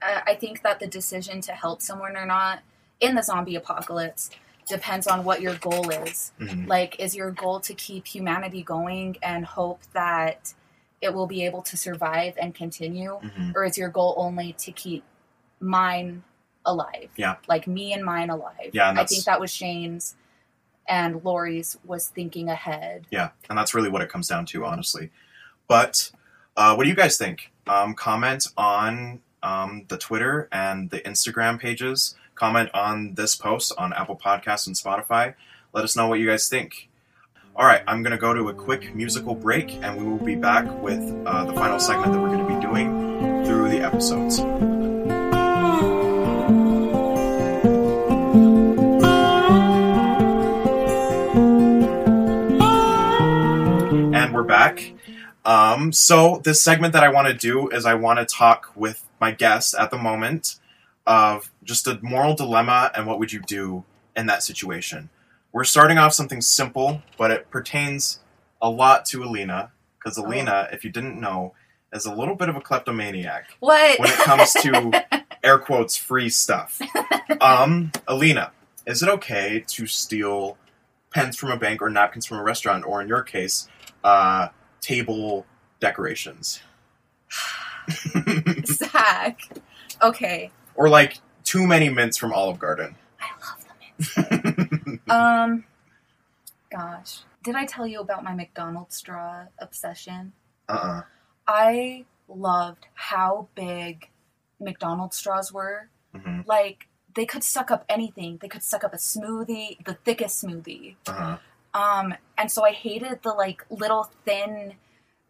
uh, I think that the decision to help someone or not in the zombie apocalypse depends on what your goal is. Mhm. Like, is your goal to keep humanity going and hope that it will be able to survive and continue, Mhm. or is your goal only to keep mine alive? Yeah. like me and mine alive. Yeah, and I think that was Shane's and Lori's was thinking ahead. Yeah, and that's really what it comes down to, honestly. But uh, what do you guys think? Um, comment on um, the Twitter and the Instagram pages. Comment on this post on Apple Podcasts and Spotify. Let us know what you guys think. All right, I'm going to go to a quick musical break, and we will be back with uh, the final segment that we're going to be doing through the episodes. We're back. Um, so this segment that I want to do is I want to talk with my guest at the moment of just a moral dilemma and what would you do in that situation. We're starting off something simple, but it pertains a lot to Alina because Oh. Alina, if you didn't know, is a little bit of a kleptomaniac What? when it comes to [laughs] air quotes free stuff. Um, Alina, is it okay to steal pens from a bank or napkins from a restaurant, or in your case, uh, table decorations? [laughs] Zach. Okay. or like too many mints from Olive Garden. I love them. [laughs] um, gosh, did I tell you about my McDonald's straw obsession? Uh-uh. I loved how big McDonald's straws were. hmm Like they could suck up anything. They could suck up a smoothie, the thickest smoothie. Uh-huh. Um, and so I hated the like little thin,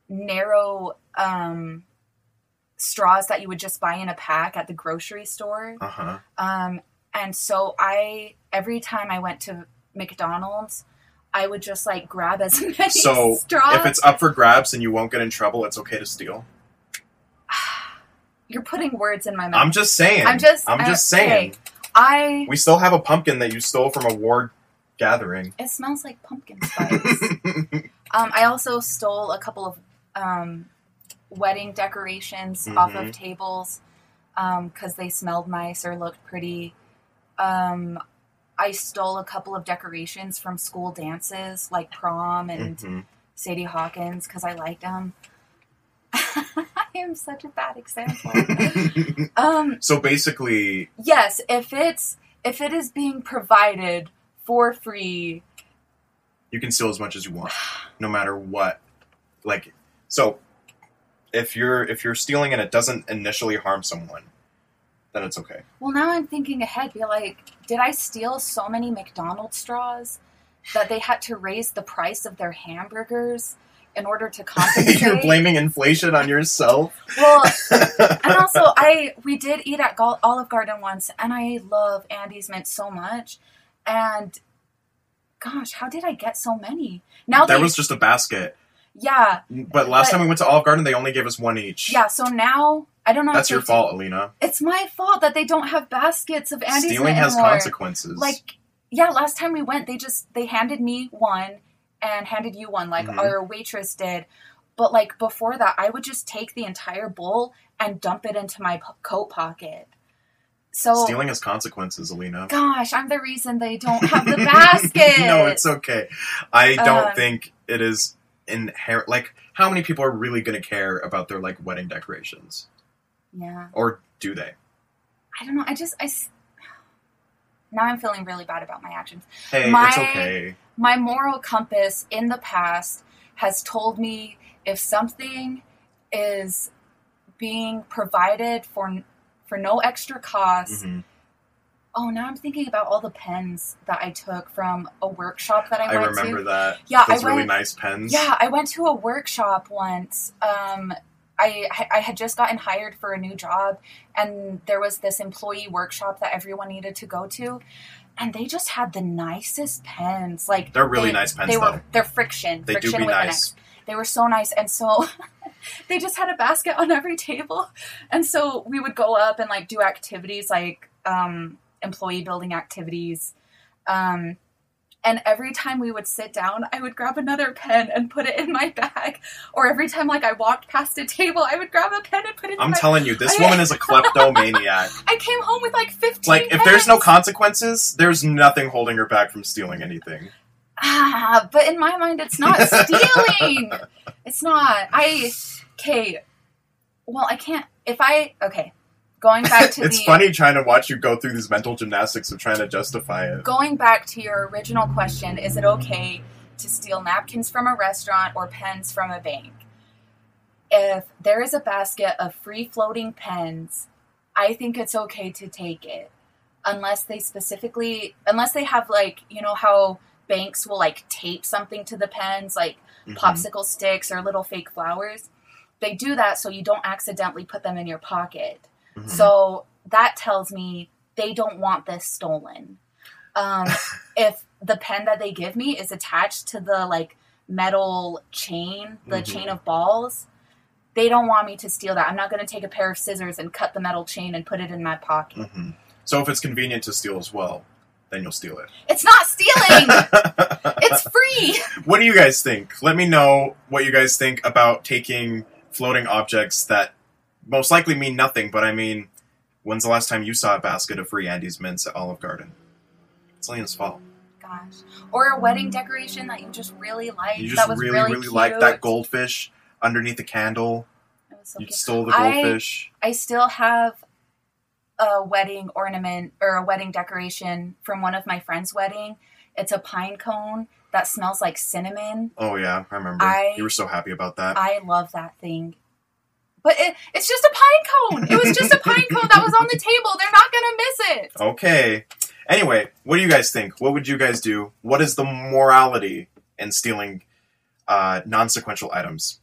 narrow um straws that you would just buy in a pack at the grocery store. Uh-huh. Um, and so I every time I went to McDonald's, I would just like grab as [laughs] many So, straws. If it's up for grabs and you won't get in trouble, it's okay to steal. [sighs] You're putting words in my mouth. I'm just saying. I'm just- I'm just saying. I We still have a pumpkin that you stole from a ward gathering. it smells like pumpkin spice. [laughs] um, I also stole a couple of um, wedding decorations off Mhm. of tables because they smelled nice or looked pretty. Um, I stole a couple of decorations from school dances like prom and Mhm. Sadie Hawkins because I liked them. [laughs] I am such a bad example. [laughs] um, so basically, yes, if it's if it is being provided for free, you can steal as much as you want, no matter what. Like, so if you're if you're stealing and it doesn't initially harm someone, then it's okay. well, now I'm thinking ahead. Be like, did I steal so many McDonald's straws that they had to raise the price of their hamburgers in order to [laughs] compensate? you're blaming inflation on yourself. Well, [laughs] and also I we did eat at Olive Garden once, and I love Andes mint so much. And gosh, how did I get so many? Now there they, was just a basket, yeah, but last But- time we went to Olive Garden, they only gave us one each. yeah. So now I don't know. that's your fault, Alina. It's my fault that they don't have baskets of Andes Stealing has anymore. consequences. Like, yeah, last time we went, they just they handed me one and handed you one, like Mhm. our waitress did. But like before that, I would just take the entire bowl and dump it into my po- coat pocket. So stealing has consequences, Alina. Gosh, I'm the reason they don't [laughs] have the basket. no, it's okay. I don't Um, think it is inherent. Like, how many people are really going to care about their like wedding decorations, Yeah, or do they? I don't know. I just I. Now I'm feeling really bad about my actions. Hey, My- it's okay. My moral compass in the past has told me if something is being provided for for no extra cost. Mhm. Oh, now I'm thinking about all the pens that I took from a workshop that I, I went remember to. that. Yeah, Those I really went. nice pens. Yeah, I went to a workshop once. Um, I I had just gotten hired for a new job, and there was this employee workshop that everyone needed to go to, and they just had the nicest pens. Like They're really they- nice pens, They though. were they're friction. They do be nice. They were so nice, and so [laughs] they just had a basket on every table, and so we would go up and like do activities like um, employee building activities. Um, and every time we would sit down, I would grab another pen and put it in my bag. Or every time like I walked past a table, I would grab a pen and put it in my bag. I'm telling you, this I- woman is a [laughs] kleptomaniac. I came home with like 15 like, if there's no consequences, there's nothing holding her back from stealing anything. Ah, but in my mind, it's not [laughs] stealing. it's not. I okay. Well, I can't. If I okay, going back to [laughs] it's the funny trying to watch you go through these mental gymnastics of trying to justify it. going back to your original question, is it okay to steal napkins from a restaurant or pens from a bank? If there is a basket of free floating pens, I think it's okay to take it. Unless they specifically, unless they have like, you know how banks will like tape something to the pens, like Mhm. popsicle sticks or little fake flowers. They do that so you don't accidentally put them in your pocket. Mhm. So that tells me they don't want this stolen. Um, [laughs] if the pen that they give me is attached to the like metal chain, the Mhm. chain of balls, they don't want me to steal that. I'm not going to take a pair of scissors and cut the metal chain and put it in my pocket. Mhm. So if it's convenient to steal as well, then you'll steal it. It's not stealing. [laughs] it's free. what do you guys think? Let me know what you guys think about taking floating objects that most likely mean nothing, but I mean, when's the last time you saw a basket of free Andes mints at Olive Garden? It's Lena's fault. Gosh. Or a wedding decoration that you just really liked. You that just was really, really, really, liked that goldfish underneath the candle. So You cute. stole the I- goldfish. I still have a wedding ornament or a wedding decoration from one of my friends' wedding. It's a pine cone that smells like cinnamon. Oh yeah, I remember. I- you were so happy about that. I love that thing. But it, it's just a pine cone. It was just a pine cone that was on the table. They're not gonna miss it. Okay. Anyway, what do you guys think? What would you guys do? What is the morality in stealing uh, non-sequential items?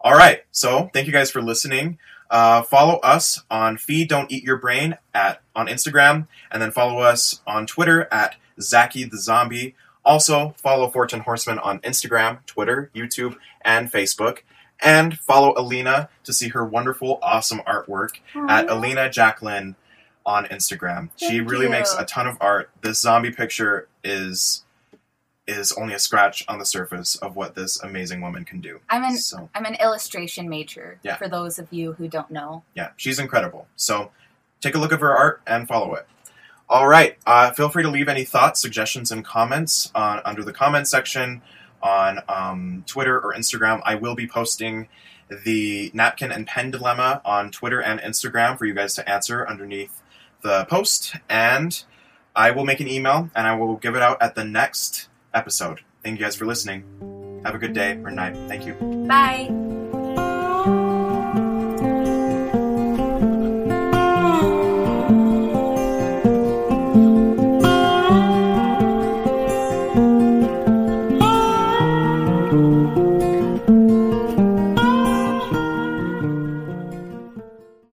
All right. So thank you guys for listening. Uh, follow us on Feed Don't Eat Your Brain at on Instagram, and then follow us on Twitter at Zaki the Zombie. Also follow Fortune Horseman on Instagram, Twitter, YouTube, and Facebook. And follow Alina to see her wonderful, awesome artwork at Alina Jacqueline on Instagram. she really you. makes a ton of art. This zombie picture is is only a scratch on the surface of what this amazing woman can do. I'm an So I'm an illustration major. Yeah. For those of you who don't know. yeah, she's incredible. So take a look at her art and follow it. All right. Uh, feel free to leave any thoughts, suggestions, and comments on, under the comment section on um, Twitter or Instagram. I will be posting the napkin and pen dilemma on Twitter and Instagram for you guys to answer underneath the post. And I will make an email and I will give it out at the next episode. Thank you guys for listening. Have a good day or night. Thank you. Bye.